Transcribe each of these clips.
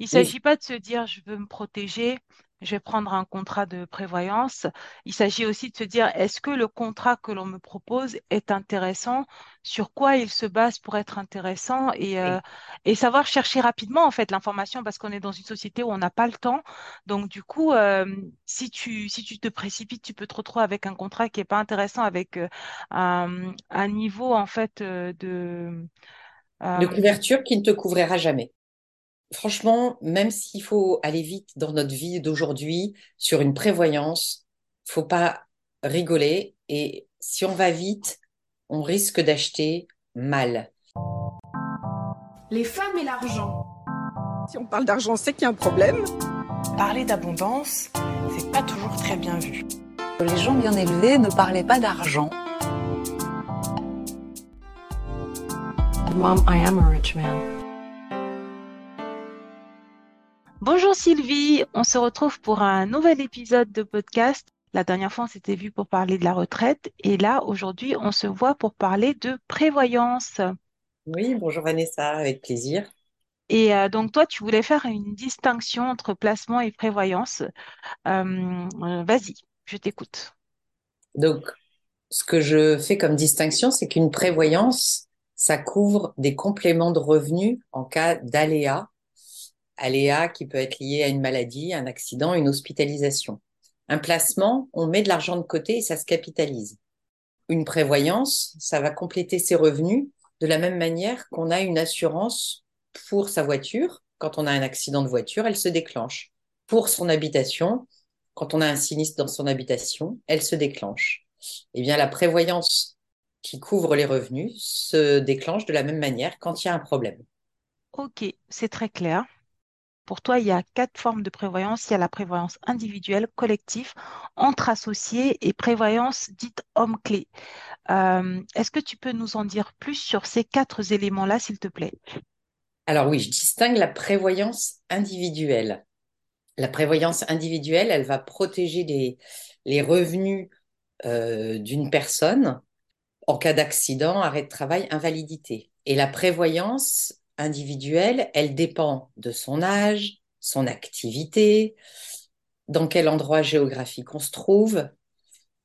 Il ne s'agit pas de se dire je veux me protéger, je vais prendre un contrat de prévoyance. Il s'agit aussi de se dire est-ce que le contrat que l'on me propose est intéressant, sur quoi il se base pour être intéressant? Et, euh, et savoir chercher rapidement en fait l'information parce qu'on est dans une société où on n'a pas le temps. Donc du coup, euh, si tu, si tu te précipites, tu peux te retrouver avec un contrat qui n'est pas intéressant avec euh, un, un niveau en fait de... de couverture qui ne te couvrira jamais franchement, même s'il faut aller vite dans notre vie d'aujourd'hui sur une prévoyance, faut pas rigoler. Et si on va vite, on risque d'acheter mal. Les femmes et l'argent. Si on parle d'argent, c'est qu'il y a un problème. Parler d'abondance, c'est pas toujours très bien vu. Les gens bien élevés ne parlaient pas d'argent. Mom, I am a rich man. Bonjour Sylvie, on se retrouve pour un nouvel épisode de podcast. La dernière fois, on s'était vu pour parler de la retraite et là, aujourd'hui, on se voit pour parler de prévoyance. Oui, bonjour Vanessa, avec plaisir. Et euh, donc, toi, tu voulais faire une distinction entre placement et prévoyance. Euh, euh, vas-y, je t'écoute. Donc, ce que je fais comme distinction, c'est qu'une prévoyance, ça couvre des compléments de revenus en cas d'aléa aléa qui peut être lié à une maladie, un accident, une hospitalisation. Un placement, on met de l'argent de côté et ça se capitalise. Une prévoyance, ça va compléter ses revenus de la même manière qu'on a une assurance pour sa voiture. Quand on a un accident de voiture, elle se déclenche. Pour son habitation, quand on a un sinistre dans son habitation, elle se déclenche. Eh bien, la prévoyance qui couvre les revenus se déclenche de la même manière quand il y a un problème. Ok, c'est très clair. Pour toi, il y a quatre formes de prévoyance. Il y a la prévoyance individuelle, collective, entre associés et prévoyance dite homme-clé. Euh, est-ce que tu peux nous en dire plus sur ces quatre éléments-là, s'il te plaît? Alors oui, je distingue la prévoyance individuelle. La prévoyance individuelle, elle va protéger les, revenus euh, d'une personne en cas d'accident, arrêt de travail, invalidité. Et la prévoyance individuelle, elle dépend de son âge, son activité, dans quel endroit géographique on se trouve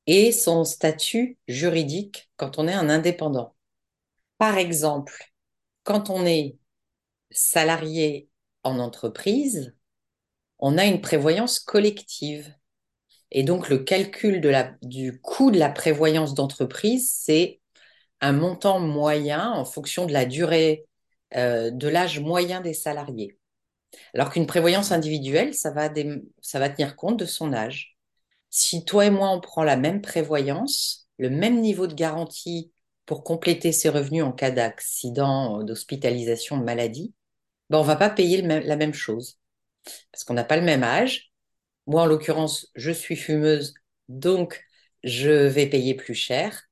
et son statut juridique quand on est un indépendant. Par exemple, quand on est salarié en entreprise, on a une prévoyance collective. Et donc, le calcul du coût de la prévoyance d'entreprise, c'est un montant moyen en fonction de la durée euh, de l'âge moyen des salariés. Alors qu'une prévoyance individuelle, ça va, ça va tenir compte de son âge. Si toi et moi, on prend la même prévoyance, le même niveau de garantie pour compléter ses revenus en cas d'accident, d'hospitalisation, de maladie, ben on va pas payer la même chose. Parce qu'on n'a pas le même âge. Moi, en l'occurrence, je suis fumeuse, donc je vais payer plus cher.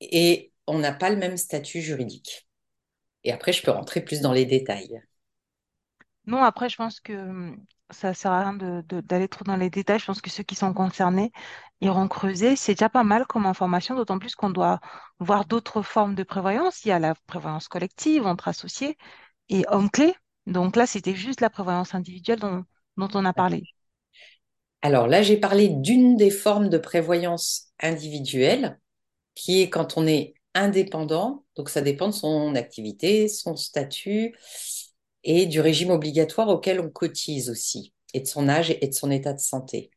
Et on n'a pas le même statut juridique. Et après, je peux rentrer plus dans les détails. Non, après, je pense que hum, ça ne sert à rien d'aller trop dans les détails. Je pense que ceux qui sont concernés iront creuser. C'est déjà pas mal comme information, d'autant plus qu'on doit voir d'autres formes de prévoyance. Il y a la prévoyance collective entre associés et hommes-clés. Donc là, c'était juste la prévoyance individuelle dont, dont on a parlé. Alors là, j'ai parlé d'une des formes de prévoyance individuelle, qui est quand on est indépendant, donc ça dépend de son activité, son statut et du régime obligatoire auquel on cotise aussi, et de son âge et de son état de santé.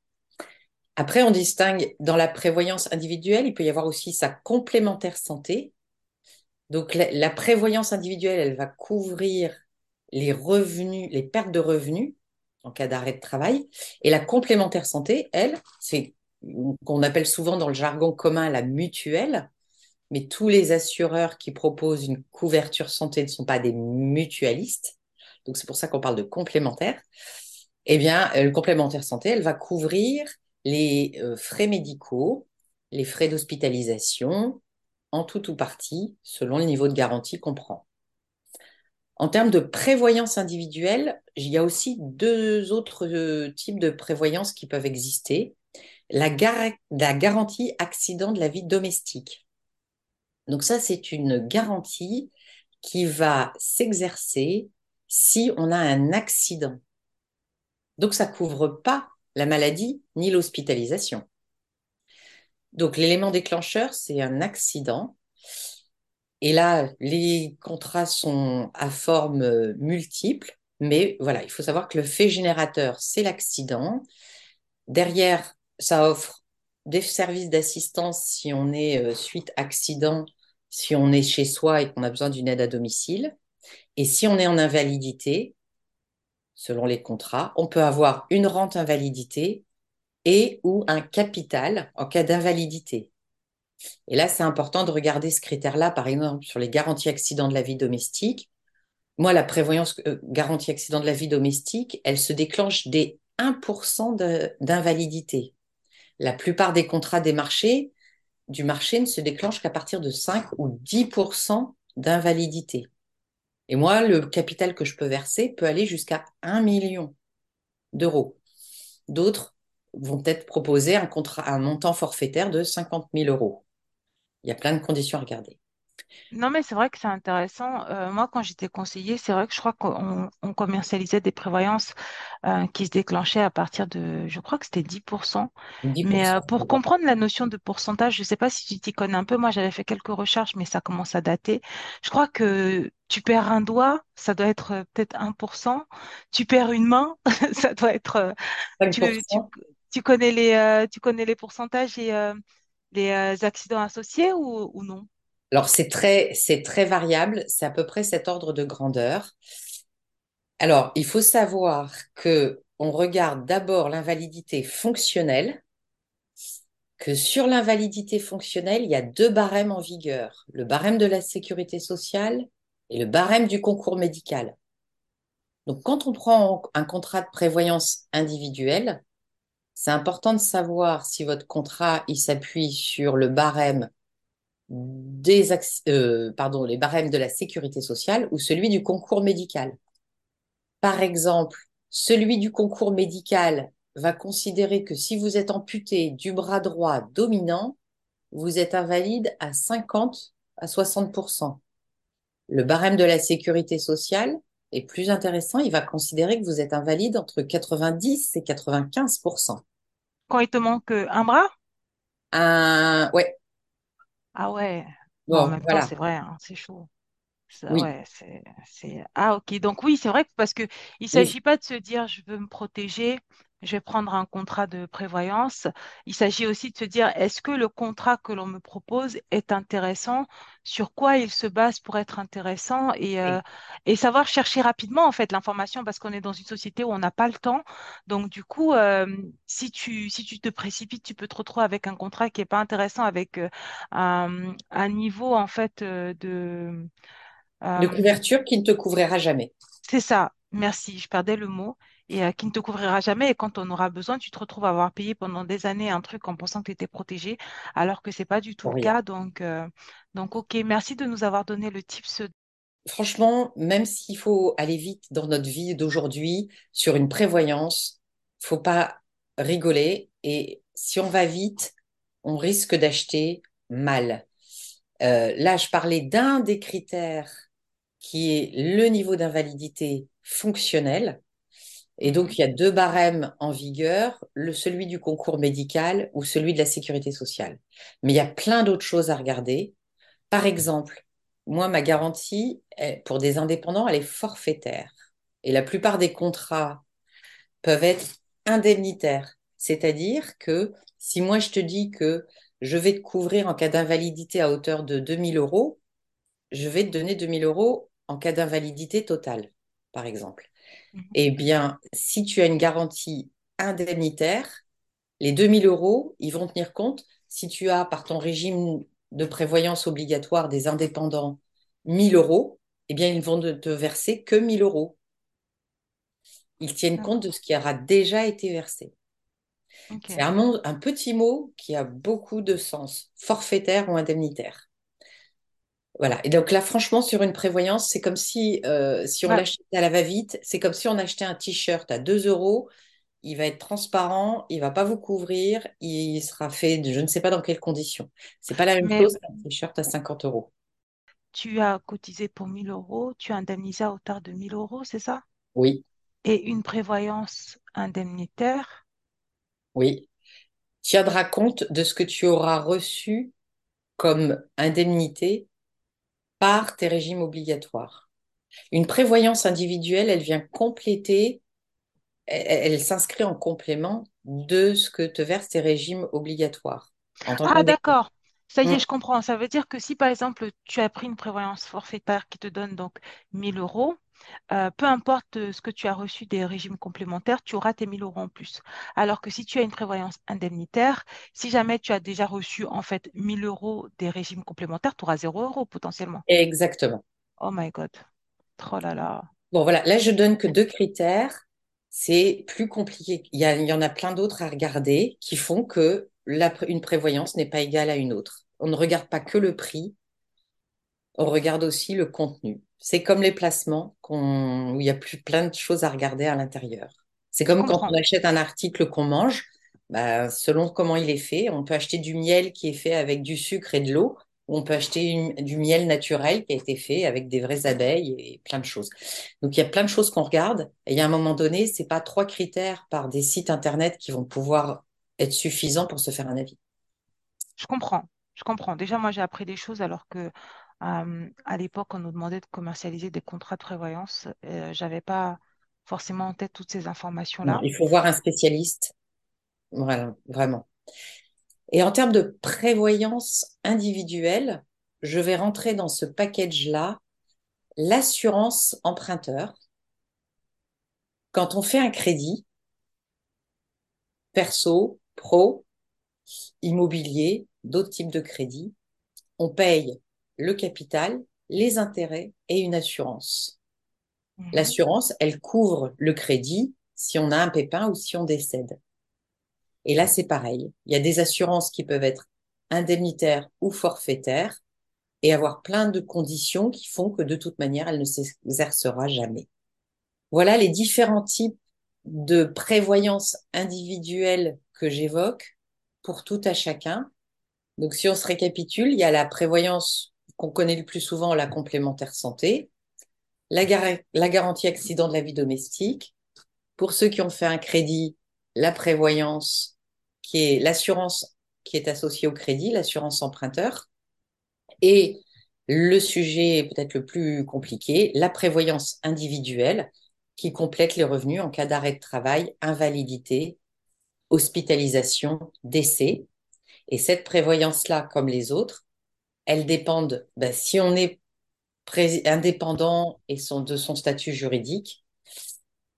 Après, on distingue dans la prévoyance individuelle, il peut y avoir aussi sa complémentaire santé. Donc la, prévoyance individuelle, elle va couvrir les revenus, les pertes de revenus en cas d'arrêt de travail. Et la complémentaire santé, elle, c'est qu'on appelle souvent dans le jargon commun la mutuelle mais tous les assureurs qui proposent une couverture santé ne sont pas des mutualistes. Donc, c'est pour ça qu'on parle de complémentaire. Eh bien, euh, le complémentaire santé, elle va couvrir les euh, frais médicaux, les frais d'hospitalisation, en tout ou partie, selon le niveau de garantie qu'on prend. En termes de prévoyance individuelle, il y a aussi deux autres euh, types de prévoyance qui peuvent exister. La, la garantie accident de la vie domestique. Donc ça, c'est une garantie qui va s'exercer si on a un accident. Donc, ça couvre pas la maladie ni l'hospitalisation. Donc, l'élément déclencheur, c'est un accident. Et là, les contrats sont à forme euh, multiple, mais voilà, il faut savoir que le fait générateur, c'est l'accident. Derrière, ça offre des services d'assistance si on est euh, suite accident, si on est chez soi et qu'on a besoin d'une aide à domicile. Et si on est en invalidité, selon les contrats, on peut avoir une rente invalidité et ou un capital en cas d'invalidité. Et là, c'est important de regarder ce critère-là, par exemple, sur les garanties accidents de la vie domestique. Moi, la prévoyance euh, garantie accident de la vie domestique, elle se déclenche dès 1% d'invalidité. La plupart des contrats des marchés, du marché ne se déclenchent qu'à partir de 5 ou 10% d'invalidité. Et moi, le capital que je peux verser peut aller jusqu'à 1 million d'euros. D'autres vont peut-être proposer un, contrat, un montant forfaitaire de 50 000 euros. Il y a plein de conditions à regarder. Non, mais c'est vrai que c'est intéressant. Euh, moi, quand j'étais conseiller, c'est vrai que je crois qu'on on commercialisait des prévoyances euh, qui se déclenchaient à partir de, je crois que c'était 10%. 10%. Mais euh, pour comprendre la notion de pourcentage, je ne sais pas si tu t'y connais un peu. Moi, j'avais fait quelques recherches, mais ça commence à dater. Je crois que tu perds un doigt, ça doit être peut-être 1%. Tu perds une main, ça doit être... tu, 5%. tu, tu connais les, tu connais les pourcentages et les accidents associés ou, ou non? Alors, c'est très, variable. C'est à peu près cet ordre de grandeur. Alors, il faut savoir que on regarde d'abord l'invalidité fonctionnelle, que sur l'invalidité fonctionnelle, il y a deux barèmes en vigueur, le barème de la sécurité sociale et le barème du concours médical. Donc, quand on prend un contrat de prévoyance individuelle, c'est important de savoir si votre contrat il s'appuie sur le barème des euh, pardon, les barèmes de la sécurité sociale ou celui du concours médical. Par exemple, celui du concours médical va considérer que si vous êtes amputé du bras droit dominant, vous êtes invalide à 50 à 60%. Le barème de la sécurité sociale est plus intéressant, il va considérer que vous êtes invalide entre 90 et 95%. Quand il te manque un bras? Un... Ouais, Ah ouais. Bon, en même temps, voilà. c'est vrai, hein, c'est chaud. Ça, Oui, ouais, c'est, c'est... Ah, ok. Donc oui, c'est vrai que parce que il oui, s'agit pas de se dire je veux me protéger, je vais prendre un contrat de prévoyance. Il s'agit aussi de se dire est-ce que le contrat que l'on me propose est intéressant, sur quoi il se base pour être intéressant? Et, euh, et savoir chercher rapidement en fait l'information parce qu'on est dans une société où on n'a pas le temps. Donc du coup, euh, si tu, si tu te précipites, tu peux te retrouver avec un contrat qui est pas intéressant avec euh, un, un niveau en fait de De couverture qui ne te couvrira jamais. c'est ça, merci, je perdais le mot, et euh, qui ne te couvrira jamais. Et quand on aura besoin, tu te retrouves à avoir payé pendant des années un truc en pensant que tu étais protégé, alors que c'est pas du tout le cas. Donc, euh, donc, ok, merci de nous avoir donné le tips. Franchement, même s'il faut aller vite dans notre vie d'aujourd'hui sur une prévoyance, faut pas rigoler. Et si on va vite, on risque d'acheter mal. Euh, là, je parlais d'un des critères qui est le niveau d'invalidité fonctionnelle. Et donc, il y a deux barèmes en vigueur, le, celui du concours médical ou celui de la sécurité sociale. Mais il y a plein d'autres choses à regarder. Par exemple, moi, ma garantie est- pour des indépendants, elle est forfaitaire. Et la plupart des contrats peuvent être indemnitaires. C'est-à-dire que si moi, je te dis que je vais te couvrir en cas d'invalidité à hauteur de 2000 euros, je vais te donner 2000 euros en cas d'invalidité totale, par exemple. Mhm. Eh bien, si tu as une garantie indemnitaire, les 2000 euros, ils vont tenir compte si tu as, par ton régime de prévoyance obligatoire des indépendants, 1000 euros, eh bien, ils vont te verser que 1000 euros. Ils tiennent compte de ce qui aura déjà été versé. C'est un petit mot qui a beaucoup de sens, forfaitaire ou indemnitaire. Voilà. Et donc là, franchement, sur une prévoyance, c'est comme si, euh, si on l'achetait à la va-vite, c'est comme si on achetait un t-shirt à 2 euros. Il va être transparent, il va pas vous couvrir, il sera fait de je ne sais pas dans quelles conditions. C'est pas la même mais chose qu'un t-shirt à 50 euros. tu as cotisé pour 1000 euros, tu es indemnisé à hauteur de 1000 euros, c'est ça? Oui, Et une prévoyance indemnitaire, oui. Tiendra compte de ce que tu auras reçu comme indemnité par tes régimes obligatoires. Une prévoyance individuelle, elle vient compléter, elle, elle s'inscrit en complément de ce que te versent tes régimes obligatoires. Ah, d'accord. Ça y est, Mm. je comprends. Ça veut dire que si, par exemple, tu as pris une prévoyance forfaitaire qui te donne donc 1000 euros, euh, peu importe euh, ce que tu as reçu des régimes complémentaires, tu auras tes 1000 euros en plus. Alors que si tu as une prévoyance indemnitaire, si jamais tu as déjà reçu en fait 1000 euros des régimes complémentaires, tu auras zéro euro potentiellement. Exactement. Oh my God. Oh là là. Bon, voilà, là, je donne que deux critères. C'est plus compliqué. Il y a- il y en a plein d'autres à regarder qui font que la une prévoyance n'est pas égale à une autre. On ne regarde pas que le prix, on regarde aussi le contenu. C'est comme les placements qu'on- où il y a plus plein de choses à regarder à l'intérieur. C'est comme quand on achète un article qu'on mange, bah, selon comment il est fait, on peut acheter du miel qui est fait avec du sucre et de l'eau, ou on peut acheter une- du miel naturel qui a été fait avec des vraies abeilles et plein de choses. Donc il y a plein de choses qu'on regarde, et il y a un moment donné, c'est pas trois critères par des sites internet qui vont pouvoir être suffisants pour se faire un avis. Je comprends. Je comprends. Déjà, moi, j'ai appris des choses alors que à l'époque, on nous demandait de commercialiser des contrats de prévoyance. Euh, j'avais pas forcément en tête toutes ces informations-là. il faut voir un spécialiste, voilà, vraiment. Et en termes de prévoyance individuelle, je vais rentrer dans ce package-là, l'assurance emprunteur. Quand on fait un crédit, perso, pro, immobilier, d'autres types de crédits, on paye le capital, les intérêts et une assurance. Mhm. L'assurance, elle couvre le crédit si on a un pépin ou si on décède. Et là, c'est pareil. Il y a des assurances qui peuvent être indemnitaires ou forfaitaires et avoir plein de conditions qui font que de toute manière, elle ne s'exercera jamais. Voilà les différents types de prévoyance individuelle que j'évoque pour tout à chacun. Donc, si on se récapitule, il y a la prévoyance qu'on connaît le plus souvent, la complémentaire santé, la, la garantie accident de la vie domestique. Pour ceux qui ont fait un crédit, la prévoyance, qui est l'assurance qui est associée au crédit, l'assurance emprunteur. Et le sujet peut-être le plus compliqué, la prévoyance individuelle, qui complète les revenus en cas d'arrêt de travail, invalidité, hospitalisation, décès. Et cette prévoyance-là, comme les autres, elles dépendent, ben, si on est indépendant et de son statut juridique,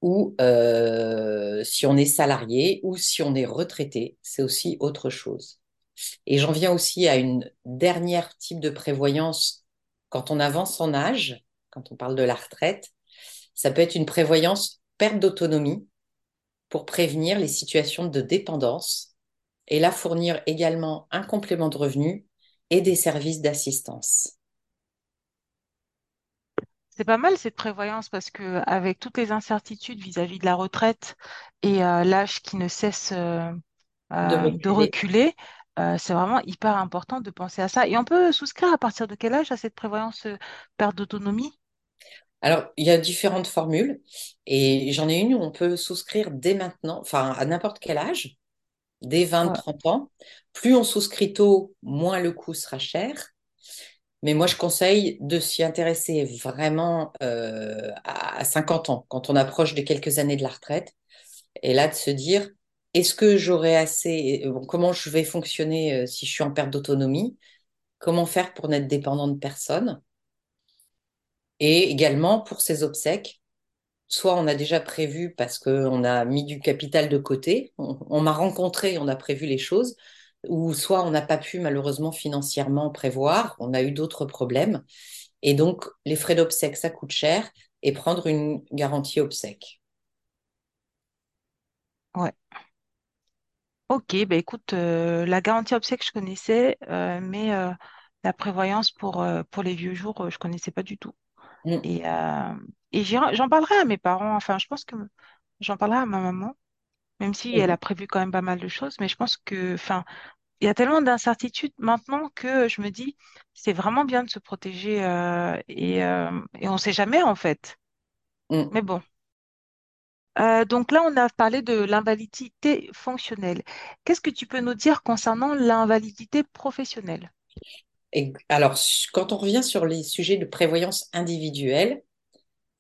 ou euh, si on est salarié, ou si on est retraité, c'est aussi autre chose. Et j'en viens aussi à une dernière type de prévoyance quand on avance en âge, quand on parle de la retraite, ça peut être une prévoyance perte d'autonomie pour prévenir les situations de dépendance et là fournir également un complément de revenu et des services d'assistance. C'est pas mal cette prévoyance parce que avec toutes les incertitudes vis-à-vis de la retraite et euh, l'âge qui ne cesse euh, De euh, de reculer. euh, c'est vraiment hyper important de penser à ça. Et on peut souscrire à partir de quel âge à cette prévoyance perte d'autonomie? Alors, il y a différentes formules et j'en ai une où on peut souscrire dès maintenant, enfin à n'importe quel âge, dès Ouais. 20-30 ans. Plus on souscrit tôt, moins le coût sera cher. Mais moi, je conseille de s'y intéresser vraiment euh, à 50 ans, quand on approche de quelques années de la retraite. Et là, de se dire, est-ce que j'aurai assez, bon, comment je vais fonctionner euh, si je suis en perte d'autonomie? Comment faire pour n'être dépendant de personne? Et également pour ses obsèques, soit on a déjà prévu parce qu'on a mis du capital de côté, on, on m'a rencontré, on a prévu les choses, ou soit on n'a pas pu malheureusement financièrement prévoir, on a eu d'autres problèmes. Et donc, les frais d'obsèques, ça coûte cher, et prendre une garantie obsèques. Ouais. Ok, bah écoute, euh, la garantie obsèque, je connaissais, euh, mais euh, la prévoyance pour, pour les vieux jours, je connaissais pas du tout. Mm, Et, et j'en parlerai à mes parents, enfin, je pense que j'en parlerai à ma maman, même si elle a prévu quand même pas mal de choses, mais je pense que, enfin, il y a tellement d'incertitudes maintenant que je me dis, c'est vraiment bien de se protéger euh, et, euh, et on ne sait jamais en fait. Mm. Mais bon. Euh, donc là, on a parlé de l'invalidité fonctionnelle. Qu'est-ce que tu peux nous dire concernant l'invalidité professionnelle? Et alors, quand on revient sur les sujets de prévoyance individuelle,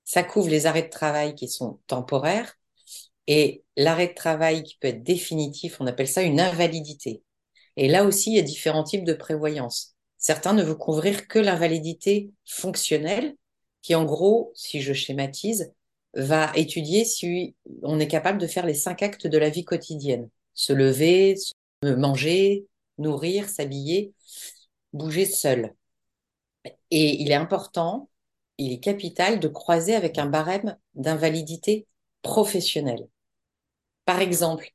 ça couvre les arrêts de travail qui sont temporaires et l'arrêt de travail qui peut être définitif, on appelle ça une invalidité. Et là aussi, il y a différents types de prévoyance. Certains ne vont couvrir que l'invalidité fonctionnelle, qui en gros, si je schématise, va étudier si on est capable de faire les cinq actes de la vie quotidienne. Se lever, manger, nourrir, s'habiller, bouger seul. Et il est important, il est capital de croiser avec un barème d'invalidité professionnelle. Par exemple,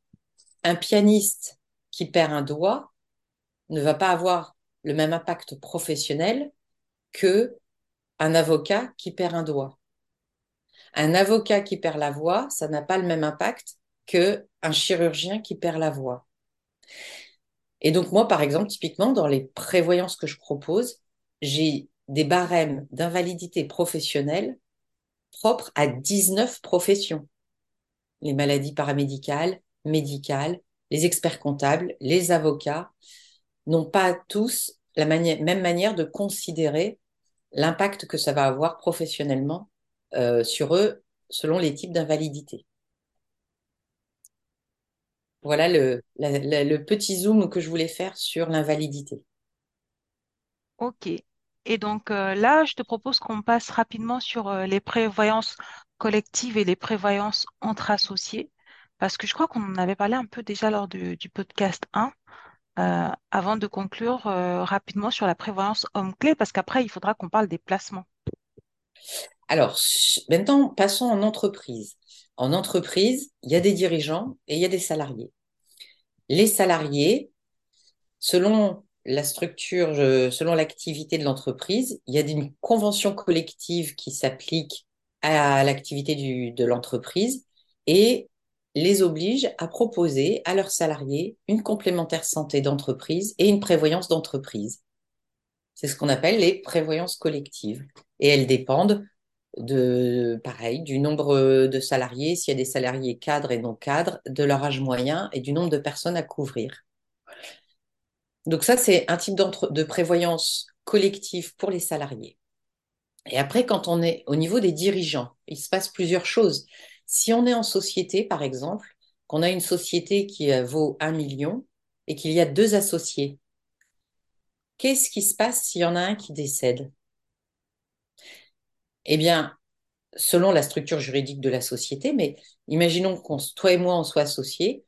un pianiste qui perd un doigt ne va pas avoir le même impact professionnel que un avocat qui perd un doigt. Un avocat qui perd la voix, ça n'a pas le même impact que un chirurgien qui perd la voix. Et donc moi, par exemple, typiquement, dans les prévoyances que je propose, j'ai des barèmes d'invalidité professionnelle propres à 19 professions. Les maladies paramédicales, médicales, les experts comptables, les avocats n'ont pas tous la même manière de considérer l'impact que ça va avoir professionnellement euh, sur eux selon les types d'invalidité. Voilà le, le petit zoom que je voulais faire sur l'invalidité. Ok. Et donc euh, là, je te propose qu'on passe rapidement sur euh, les prévoyances collectives et les prévoyances entre associés, parce que je crois qu'on en avait parlé un peu déjà lors du, podcast 1, euh, avant de conclure rapidement sur la prévoyance homme-clé, parce qu'après, il faudra qu'on parle des placements. Alors, maintenant, passons en entreprise. En entreprise, il y a des dirigeants et il y a des salariés. Les salariés, selon la structure, selon l'activité de l'entreprise, il y a une convention collective qui s'applique à l'activité de l'entreprise et les oblige à proposer à leurs salariés une complémentaire santé d'entreprise et une prévoyance d'entreprise. C'est ce qu'on appelle les prévoyances collectives. Et elles dépendent de, pareil, du nombre de salariés, s'il y a des salariés cadres et non cadres, de leur âge moyen et du nombre de personnes à couvrir. Donc ça, c'est un type de prévoyance collective pour les salariés. Et après, quand on est au niveau des dirigeants, il se passe plusieurs choses. Si on est en société, par exemple, qu'on a une société qui vaut un million et qu'il y a deux associés, qu'est-ce qui se passe s'il y en a un qui décède? Eh bien, selon la structure juridique de la société, mais imaginons qu'on, toi et moi, on soit associés.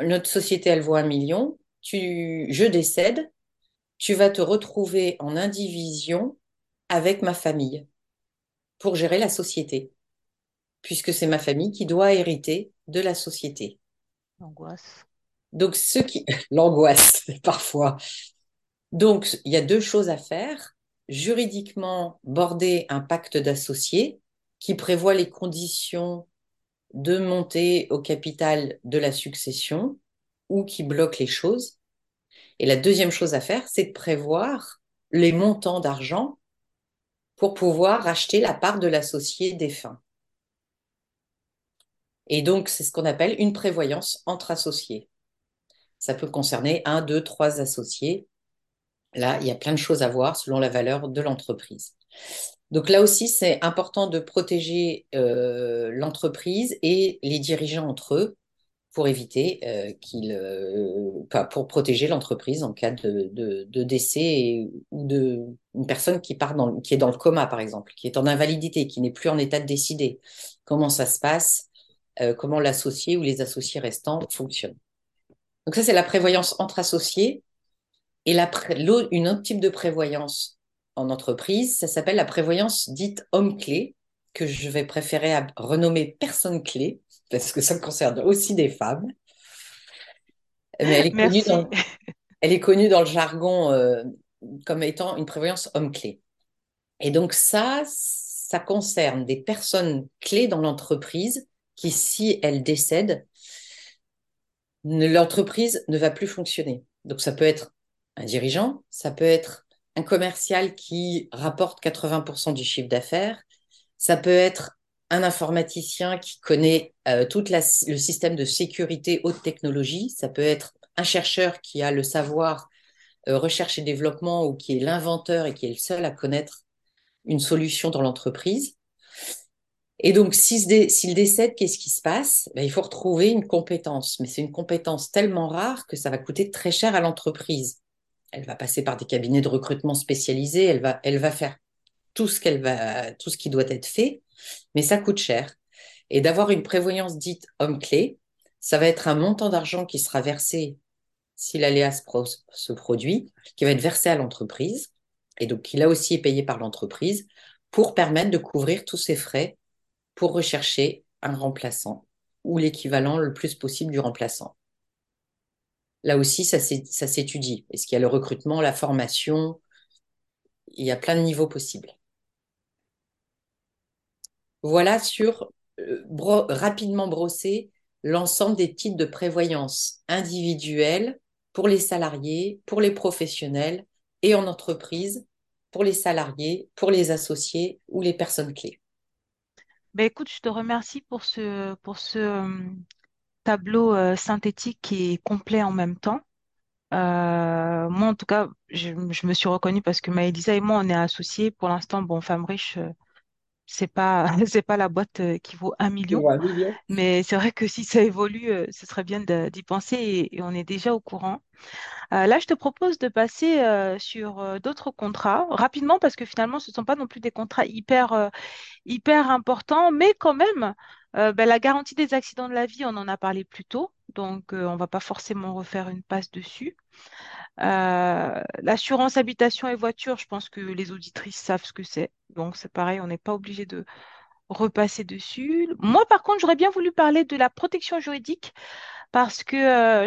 Notre société, elle vaut un million. Tu, je décède. Tu vas te retrouver en indivision avec ma famille pour gérer la société, puisque c'est ma famille qui doit hériter de la société. L'angoisse. Donc, ce qui, l'angoisse, parfois. Donc, il y a deux choses à faire juridiquement border un pacte d'associés qui prévoit les conditions de montée au capital de la succession ou qui bloque les choses. Et la deuxième chose à faire, c'est de prévoir les montants d'argent pour pouvoir acheter la part de l'associé défunt. Et donc, c'est ce qu'on appelle une prévoyance entre associés. Ça peut concerner un, deux, trois associés Là, il y a plein de choses à voir selon la valeur de l'entreprise. Donc là aussi, c'est important de protéger euh, l'entreprise et les dirigeants entre eux pour éviter euh, qu'ils, euh, pour protéger l'entreprise en cas de, de, décès ou de une personne qui part dans, qui est dans le coma par exemple, qui est en invalidité, qui n'est plus en état de décider. Comment ça se passe Comment l'associé ou les associés restants fonctionnent. Donc ça, c'est la prévoyance entre associés. Et la, une autre type de prévoyance en entreprise, ça s'appelle la prévoyance dite homme-clé, que je vais préférer à renommer personne clé, parce que ça concerne aussi des femmes. Mais elle est, connue dans, elle est connue dans le jargon euh, comme étant une prévoyance homme-clé. Et donc ça, ça concerne des personnes clés dans l'entreprise qui, si elles décèdent, l'entreprise ne va plus fonctionner. Donc ça peut être un dirigeant, ça peut être un commercial qui rapporte 80% du chiffre d'affaires, ça peut être un informaticien qui connaît euh, tout le système de sécurité haute technologie, ça peut être un chercheur qui a le savoir euh, recherche et développement ou qui est l'inventeur et qui est le seul à connaître une solution dans l'entreprise. Et donc, s'il décède, qu'est-ce qui se passe? Ben, Il faut retrouver une compétence, mais c'est une compétence tellement rare que ça va coûter très cher à l'entreprise. Elle va passer par des cabinets de recrutement spécialisés, elle va, elle va faire tout ce qu'elle va, tout ce qui doit être fait, mais ça coûte cher. Et d'avoir une prévoyance dite homme-clé, ça va être un montant d'argent qui sera versé si l'aléa se, produit, qui va être versé à l'entreprise, et donc qui là aussi est payé par l'entreprise, pour permettre de couvrir tous ces frais pour rechercher un remplaçant ou l'équivalent le plus possible du remplaçant. Là aussi, ça s'étudie. Est-ce qu'il y a le recrutement, la formation? Il y a plein de niveaux possibles. Voilà sur euh, rapidement brosser l'ensemble des types de prévoyance individuelle pour les salariés, pour les professionnels et en entreprise, pour les salariés, pour les associés ou les personnes clés. Ben écoute, je te remercie pour ce, pour ce euh, tableau euh, synthétique qui est complet en même temps. Moi, en tout cas, je, me suis reconnue parce que Maëlisa et moi, on est associés. Pour l'instant, bon, Femme Riche, c'est pas c'est pas la boîte qui vaut un million, mais c'est vrai que si ça évolue, ce serait bien d'y penser et, on est déjà au courant. là, je te propose de passer sur d'autres contrats rapidement parce que finalement, ce ne sont pas non plus des contrats hyper hyper importants, mais quand même, ben, la garantie des accidents de la vie, on en a parlé plus tôt, donc on ne va pas forcément refaire une passe dessus. Euh, l'assurance habitation et voiture, je pense que les auditrices savent ce que c'est. Donc c'est pareil, on n'est pas obligé de repasser dessus. Moi, par contre, j'aurais bien voulu parler de la protection juridique parce que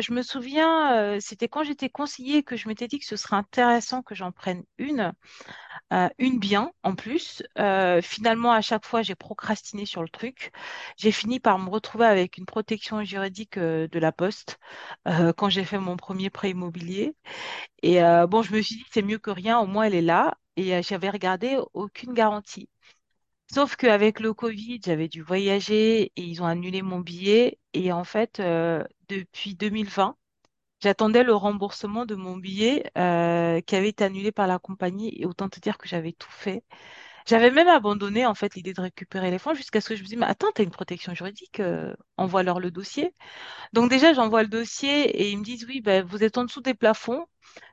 je me souviens, c'était quand j'étais conseillée que je m'étais dit que ce serait intéressant que j'en prenne une. Une bien en plus. Finalement, à chaque fois, j'ai procrastiné sur le truc. J'ai fini par me retrouver avec une protection juridique de la Poste quand j'ai fait mon premier prêt immobilier. Et bon, je me suis dit, c'est mieux que rien, au moins elle est là. Et j'avais regardé aucune garantie. Sauf qu'avec le Covid, j'avais dû voyager et ils ont annulé mon billet. Et en fait, depuis 2020, J'attendais le remboursement de mon billet euh, qui avait été annulé par la compagnie et autant te dire que j'avais tout fait. J'avais même abandonné en fait l'idée de récupérer les fonds jusqu'à ce que je me dise, mais attends, tu as une protection juridique, euh, envoie-leur le dossier. Donc déjà, j'envoie le dossier et ils me disent, oui, ben, vous êtes en dessous des plafonds.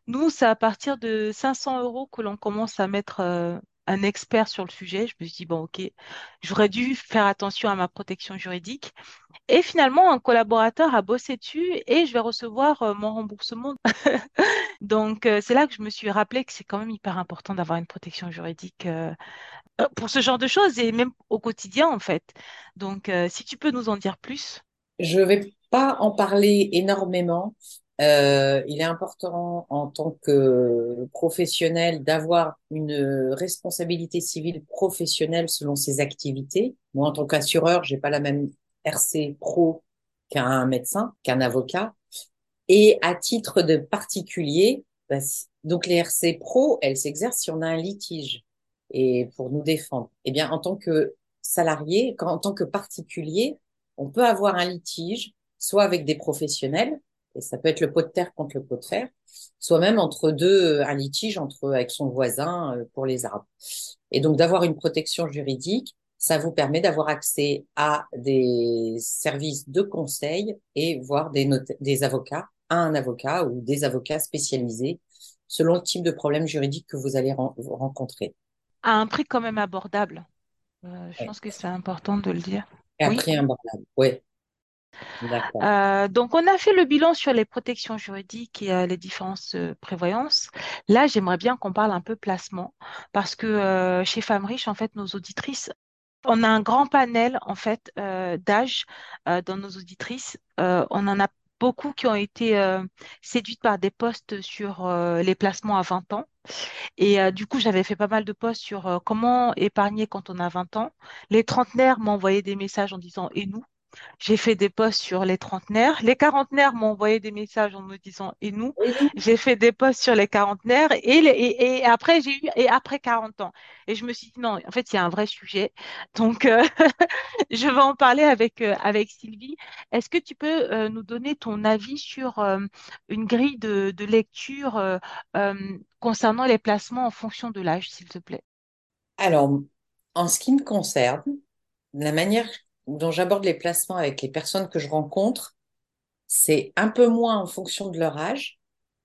Nous, c'est à partir de 500 euros que l'on commence à mettre euh, un expert sur le sujet. Je me suis dit, bon, ok, j'aurais dû faire attention à ma protection juridique. Et finalement, un collaborateur a bossé dessus et je vais recevoir euh, mon remboursement. Donc, euh, c'est là que je me suis rappelé que c'est quand même hyper important d'avoir une protection juridique euh, pour ce genre de choses et même au quotidien, en fait. Donc, si tu peux nous en dire plus. Je ne vais pas en parler énormément. Il est important en tant que professionnel d'avoir une responsabilité civile professionnelle selon ses activités. Moi, en tant qu'assureur, j'ai pas la même RC pro qu'un médecin, qu'un avocat. Et à titre de particulier, bah, donc les RC pro, elles s'exercent si on a un litige et pour nous défendre. Eh bien, en tant que salarié, en tant que particulier, on peut avoir un litige, soit avec des professionnels, et ça peut être le pot de terre contre le pot de fer, soit même entre deux, un litige entre avec son voisin euh, pour les arbres. Et donc d'avoir une protection juridique, ça vous permet d'avoir accès à des services de conseil et voir des, des avocats, à un avocat ou des avocats spécialisés selon le type de problème juridique que vous allez rencontrer. À un prix quand même abordable. Euh, je pense que c'est important de le dire. Et un prix abordable, oui. Euh, donc, on a fait le bilan sur les protections juridiques et euh, les différentes prévoyances. Là, j'aimerais bien qu'on parle un peu placement parce que chez Femmes Riches, en fait, nos auditrices on a un grand panel en fait euh, d'âge euh, dans nos auditrices. Euh, on en a beaucoup qui ont été séduites par des postes sur les placements à 20 ans. Et du coup, j'avais fait pas mal de posts sur comment épargner quand on a 20 ans. Les trentenaires envoyé des messages en disant et nous? J'ai fait des posts sur les trentenaires. Les quarantenaires m'ont envoyé des messages en me disant, et nous? J'ai fait des posts sur les quarantenaires et, les- et, et après, j'ai eu, et après 40 ans. Et je me suis dit, non, en fait, a un vrai sujet. Donc, euh, je vais en parler avec, euh, avec Sylvie. Est-ce que tu peux euh, nous donner ton avis sur une grille de, de lecture concernant les placements en fonction de l'âge, s'il te plaît? Alors, en ce qui me concerne, la manière dont j'aborde les placements avec les personnes que je rencontre, c'est un peu moins en fonction de leur âge,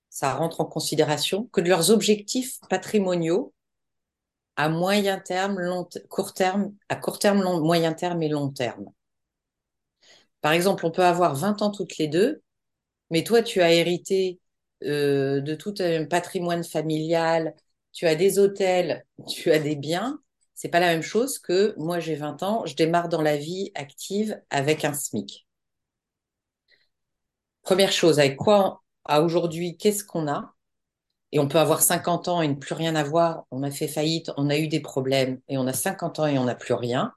ça rentre en considération, que de leurs objectifs patrimoniaux à moyen terme, long, court terme, à court terme, long, moyen terme et long terme. Par exemple, on peut avoir 20 ans toutes les deux, mais toi, tu as hérité euh, de tout un patrimoine familial, tu as des hôtels, tu as des biens. C'est pas la même chose que moi, j'ai 20 ans, je démarre dans la vie active avec un SMIC. Première chose, avec quoi à aujourd'hui, qu'est-ce qu'on a? Et on peut avoir 50 ans et ne plus rien avoir. On a fait faillite, on a eu des problèmes et on a 50 ans et on n'a plus rien.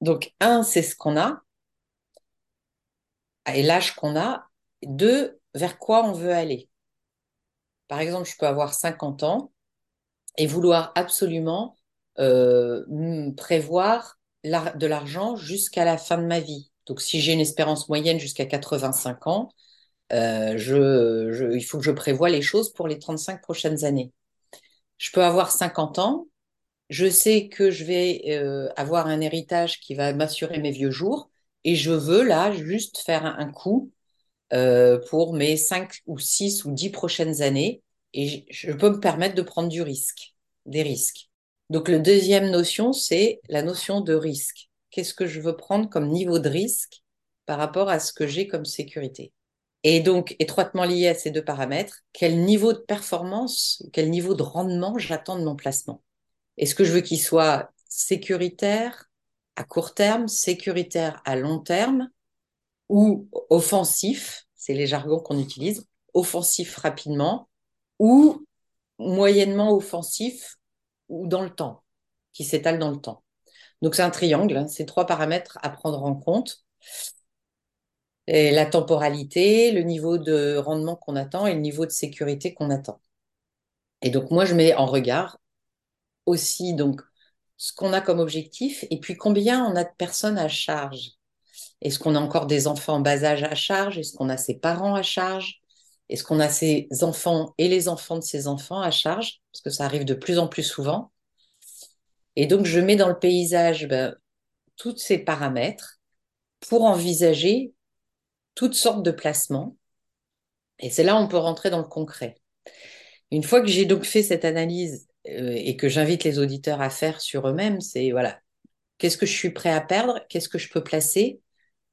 Donc, un, c'est ce qu'on a et l'âge qu'on a. Deux, vers quoi on veut aller? Par exemple, je peux avoir 50 ans et vouloir absolument euh, prévoir de l'argent jusqu'à la fin de ma vie. Donc, si j'ai une espérance moyenne jusqu'à 85 ans, euh, il faut que je prévoie les choses pour les 35 prochaines années. Je peux avoir 50 ans, je sais que je vais euh, avoir un héritage qui va m'assurer mes vieux jours, et je veux là juste faire un, coup pour mes 5 ou 6 ou 10 prochaines années, et je, peux me permettre de prendre du risque, des risques. Donc, la deuxième notion, c'est la notion de risque. Qu'est-ce que je veux prendre comme niveau de risque par rapport à ce que j'ai comme sécurité? Et donc, étroitement lié à ces deux paramètres, quel niveau de performance, quel niveau de rendement j'attends de mon placement? Est-ce que je veux qu'il soit sécuritaire à court terme, sécuritaire à long terme ou offensif, c'est les jargons qu'on utilise, offensif rapidement ou moyennement offensif ou dans le temps, qui s'étale dans le temps. Donc c'est un triangle, hein, c'est trois paramètres à prendre en compte la temporalité, le niveau de rendement qu'on attend et le niveau de sécurité qu'on attend. Et donc moi, je mets en regard aussi donc ce qu'on a comme objectif et puis combien on a de personnes à charge. Est-ce qu'on a encore des enfants en bas âge à charge? Est-ce qu'on a ses parents à charge? Est-ce qu'on a ses enfants et les enfants de ses enfants à charge Parce que ça arrive de plus en plus souvent. Et donc, je mets dans le paysage ben, tous ces paramètres pour envisager toutes sortes de placements. Et c'est là où on peut rentrer dans le concret. Une fois que j'ai donc fait cette analyse euh, et que j'invite les auditeurs à faire sur eux-mêmes, c'est voilà, qu'est-ce que je suis prêt à perdre? Qu'est-ce que je peux placer?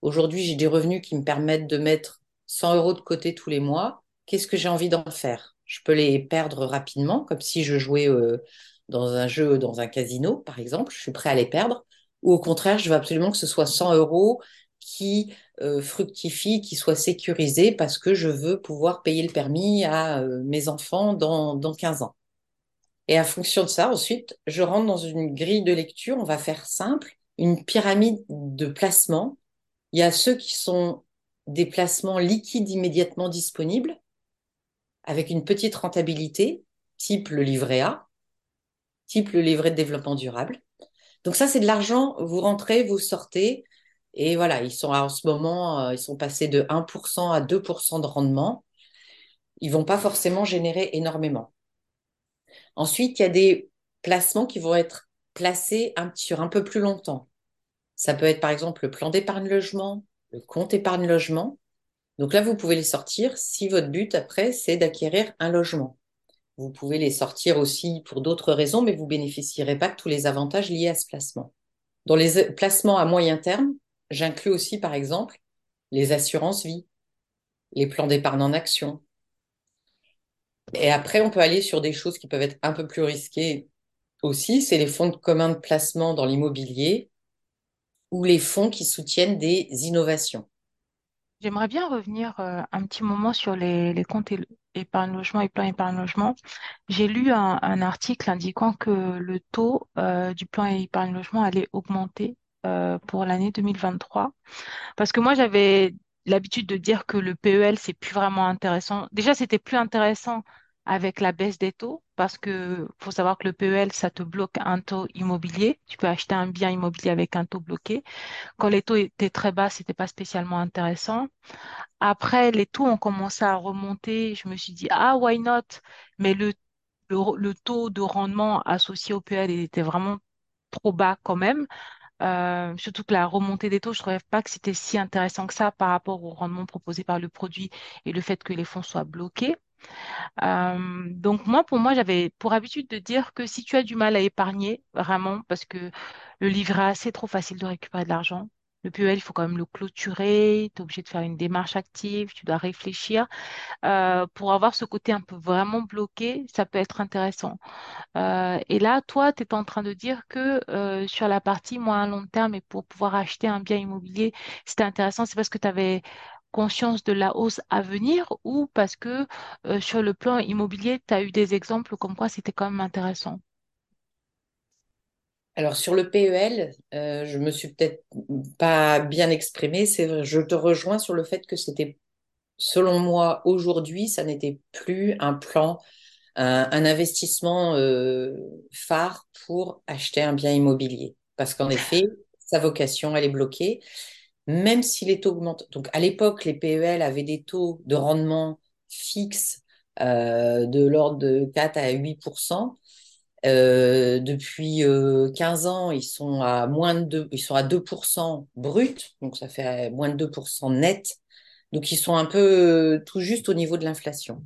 Aujourd'hui, j'ai des revenus qui me permettent de mettre 100 euros de côté tous les mois. Qu'est-ce que j'ai envie d'en faire? Je peux les perdre rapidement, comme si je jouais euh, dans un jeu, dans un casino, par exemple. Je suis prêt à les perdre. Ou au contraire, je veux absolument que ce soit 100 euros qui euh, fructifie, qui soit sécurisé parce que je veux pouvoir payer le permis à euh, mes enfants dans, dans 15 ans. Et à fonction de ça, ensuite, je rentre dans une grille de lecture, on va faire simple, une pyramide de placement. Il y a ceux qui sont des placements liquides immédiatement disponibles, avec une petite rentabilité, type le livret A, type le livret de développement durable. Donc ça, c'est de l'argent, vous rentrez, vous sortez, et voilà, ils sont en ce moment, euh, ils sont passés de 1% à 2% de rendement. Ils vont pas forcément générer énormément. Ensuite, il y a des placements qui vont être placés sur un peu plus longtemps. Ça peut être par exemple le plan d'épargne logement, le compte épargne logement. Donc là, vous pouvez les sortir si votre but après, c'est d'acquérir un logement. Vous pouvez les sortir aussi pour d'autres raisons, mais vous bénéficierez pas de tous les avantages liés à ce placement. Dans les placements à moyen terme, J'inclus aussi, par exemple, les assurances vie, les plans d'épargne en action. Et après, on peut aller sur des choses qui peuvent être un peu plus risquées aussi, c'est les fonds de commun de placement dans l'immobilier ou les fonds qui soutiennent des innovations. J'aimerais bien revenir euh, un petit moment sur les, les comptes épargne logement et plan épargne logement. J'ai lu un, article indiquant que le taux euh, du plan épargne logement allait augmenter euh, pour l'année 2023. Parce que moi, j'avais l'habitude de dire que le PEL, c'est plus vraiment intéressant. Déjà, c'était plus intéressant avec la baisse des taux, parce que faut savoir que le PEL, ça te bloque un taux immobilier. Tu peux acheter un bien immobilier avec un taux bloqué. Quand les taux étaient très bas, c'était pas spécialement intéressant. Après, les taux ont commencé à remonter. Je me suis dit, ah, why not? Mais le, le, taux de rendement associé au PEL, était vraiment trop bas quand même. Euh, surtout que la remontée des taux, je ne trouvais pas que c'était si intéressant que ça par rapport au rendement proposé par le produit et le fait que les fonds soient bloqués. Euh, donc moi, pour moi, j'avais pour habitude de dire que si tu as du mal à épargner, vraiment, parce que le livret A, c'est trop facile de récupérer de l'argent. Le PEL, il faut quand même le clôturer, tu es obligé de faire une démarche active, tu dois réfléchir. Euh, pour avoir ce côté un peu vraiment bloqué, ça peut être intéressant. Euh, et là, toi, tu es en train de dire que sur la partie moins long terme et pour pouvoir acheter un bien immobilier, c'était intéressant, c'est parce que tu avais conscience de la hausse à venir ou parce que euh, sur le plan immobilier, tu as eu des exemples comme quoi c'était quand même intéressant? Alors sur le PEL, euh, je me suis peut-être pas bien exprimée. C'est vrai, je te rejoins sur le fait que c'était, selon moi, aujourd'hui, ça n'était plus un plan, un, un investissement euh, phare pour acheter un bien immobilier. Parce qu'en effet, sa vocation, elle est bloquée. Même si les taux augmentent. Donc à l'époque, les PEL avaient des taux de rendement fixes euh, de l'ordre de 4 à 8%. Euh, depuis euh, 15 ans, ils sont à moins de 2, ils sont à 2% brut, donc ça fait moins de 2% net. Donc ils sont un peu euh, tout juste au niveau de l'inflation.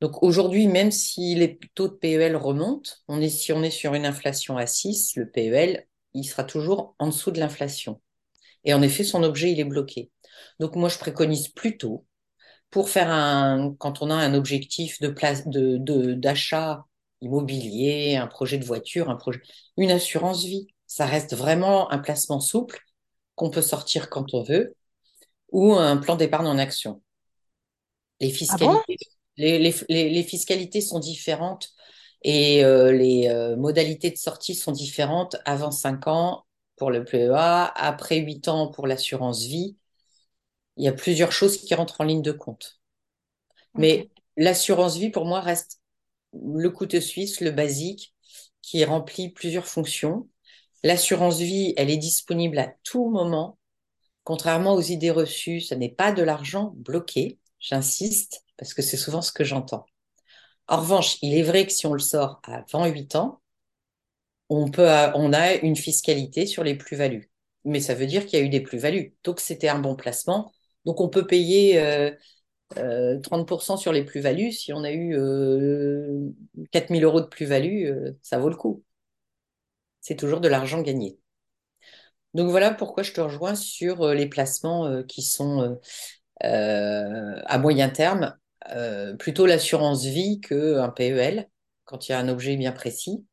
Donc aujourd'hui, même si les taux de PEL remontent, si on est sur une inflation à 6, le PEL, il sera toujours en dessous de l'inflation. Et en effet, son objet, il est bloqué. Donc moi, je préconise plutôt pour faire un, quand on a un objectif de place, de, de, d'achat immobilier, un projet de voiture, un projet, une assurance vie. Ça reste vraiment un placement souple qu'on peut sortir quand on veut ou un plan d'épargne en action. Les Ah bon? fiscalités, les, les, les, les fiscalités sont différentes et euh, les euh, modalités de sortie sont différentes avant 5 ans pour le PEA, après 8 ans pour l'assurance vie. Il y a plusieurs choses qui rentrent en ligne de compte. Mais l'assurance vie, pour moi, reste le couteau suisse, le basique, qui remplit plusieurs fonctions. L'assurance vie, elle est disponible à tout moment. Contrairement aux idées reçues, ce n'est pas de l'argent bloqué, j'insiste, parce que c'est souvent ce que j'entends. En revanche, il est vrai que si on le sort avant 8 ans, on peut, on a une fiscalité sur les plus-values. Mais ça veut dire qu'il y a eu des plus-values. Donc c'était un bon placement. Donc on peut payer euh, euh, 30% sur les plus-values. Si on a eu euh, 4000 euros de plus-value, euh, ça vaut le coup. C'est toujours de l'argent gagné. Donc voilà pourquoi je te rejoins sur euh, les placements euh, qui sont euh, euh, à moyen terme, euh, plutôt l'assurance vie qu'un PEL, quand il y a un objet bien précis.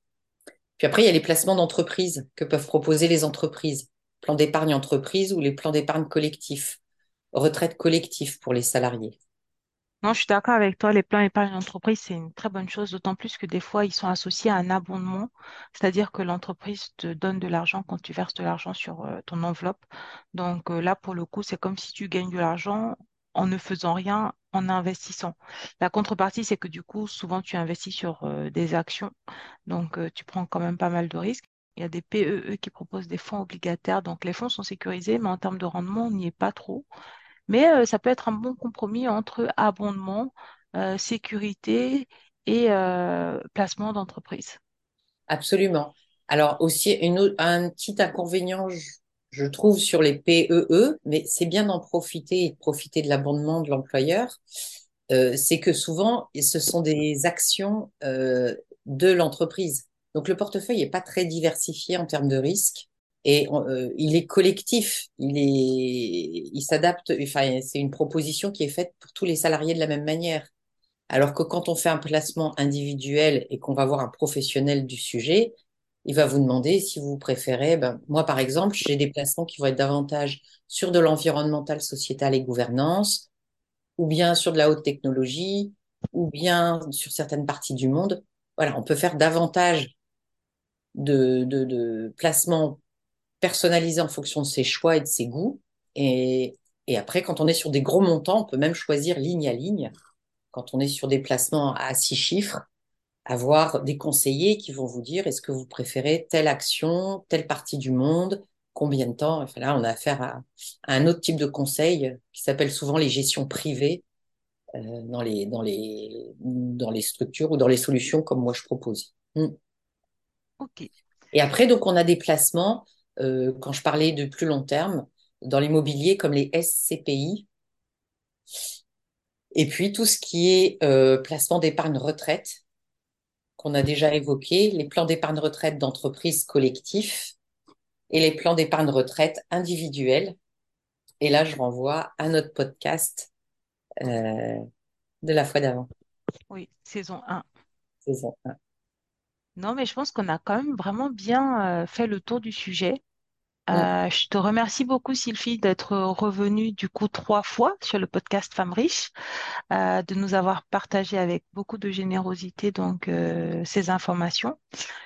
Puis après, il y a les placements d'entreprise que peuvent proposer les entreprises. Plan d'épargne entreprise ou les plans d'épargne collectif. Retraite collective pour les salariés. Non, je suis d'accord avec toi. Les plans épargne d'entreprise, c'est une très bonne chose, d'autant plus que des fois, ils sont associés à un abondement, c'est-à-dire que l'entreprise te donne de l'argent quand tu verses de l'argent sur euh, ton enveloppe. Donc euh, là, pour le coup, c'est comme si tu gagnes de l'argent en ne faisant rien, en investissant. La contrepartie, c'est que du coup, souvent, tu investis sur euh, des actions, donc euh, tu prends quand même pas mal de risques. Il y a des PEE qui proposent des fonds obligataires, donc les fonds sont sécurisés, mais en termes de rendement, on n'y est pas trop. Mais euh, ça peut être un bon compromis entre abondement, sécurité et placement d'entreprise. Absolument. Alors aussi, un petit inconvénient, je trouve, sur les PEE, mais c'est bien d'en profiter et de profiter de l'abondement de l'employeur, euh, c'est que souvent, ce sont des actions euh, de l'entreprise. Donc le portefeuille n'est pas très diversifié en termes de risques et euh, il est collectif, il est, il s'adapte, enfin, c'est une proposition qui est faite pour tous les salariés de la même manière. Alors que quand on fait un placement individuel et qu'on va voir un professionnel du sujet, il va vous demander si vous préférez, ben, moi par exemple, j'ai des placements qui vont être davantage sur de l'environnemental, sociétal et gouvernance, ou bien sur de la haute technologie, ou bien sur certaines parties du monde. Voilà, on peut faire davantage de, placements personnalisé en fonction de ses choix et de ses goûts. Et après, quand on est sur des gros montants, on peut même choisir ligne à ligne. Quand on est sur des placements à six chiffres, avoir des conseillers qui vont vous dire est-ce que vous préférez telle action, telle partie du monde, combien de temps? Enfin, là, on a affaire à, un autre type de conseil qui s'appelle souvent les gestions privées euh, dans, les, dans, les, dans les structures ou dans les solutions comme moi je propose. Hmm. Et après, donc, on a des placements, euh, quand je parlais de plus long terme, dans l'immobilier comme les SCPI. Et puis, tout ce qui est euh, placement d'épargne retraite, qu'on a déjà évoqué, les plans d'épargne retraite d'entreprise collectifs et les plans d'épargne retraite individuels. Et là, je renvoie à notre podcast euh, de la fois d'avant. Oui, saison 1. Saison 1. Non, mais je pense qu'on a quand même vraiment bien euh, fait le tour du sujet. Euh, je te remercie beaucoup, Sylvie, d'être revenue du coup trois fois sur le podcast Femmes riches, euh, de nous avoir partagé avec beaucoup de générosité donc euh, ces informations.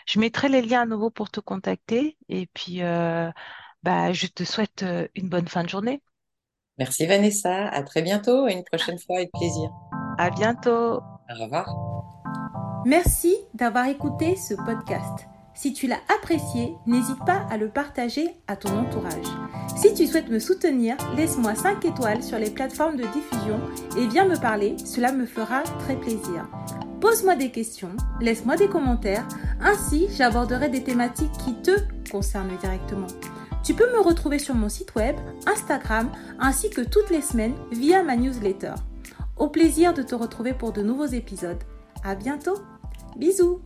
Je mettrai les liens à nouveau pour te contacter et puis bah, je te souhaite une bonne fin de journée. Merci Vanessa, à très bientôt et une prochaine fois avec plaisir. À bientôt. Au revoir. Merci d'avoir écouté ce podcast. Si tu l'as apprécié, n'hésite pas à le partager à ton entourage. Si tu souhaites me soutenir, laisse-moi 5 étoiles sur les plateformes de diffusion et viens me parler, cela me fera très plaisir. Pose-moi des questions, laisse-moi des commentaires, ainsi j'aborderai des thématiques qui te concernent directement. Tu peux me retrouver sur mon site web, Instagram, ainsi que toutes les semaines via ma newsletter. Au plaisir de te retrouver pour de nouveaux épisodes. À bientôt. Bisous.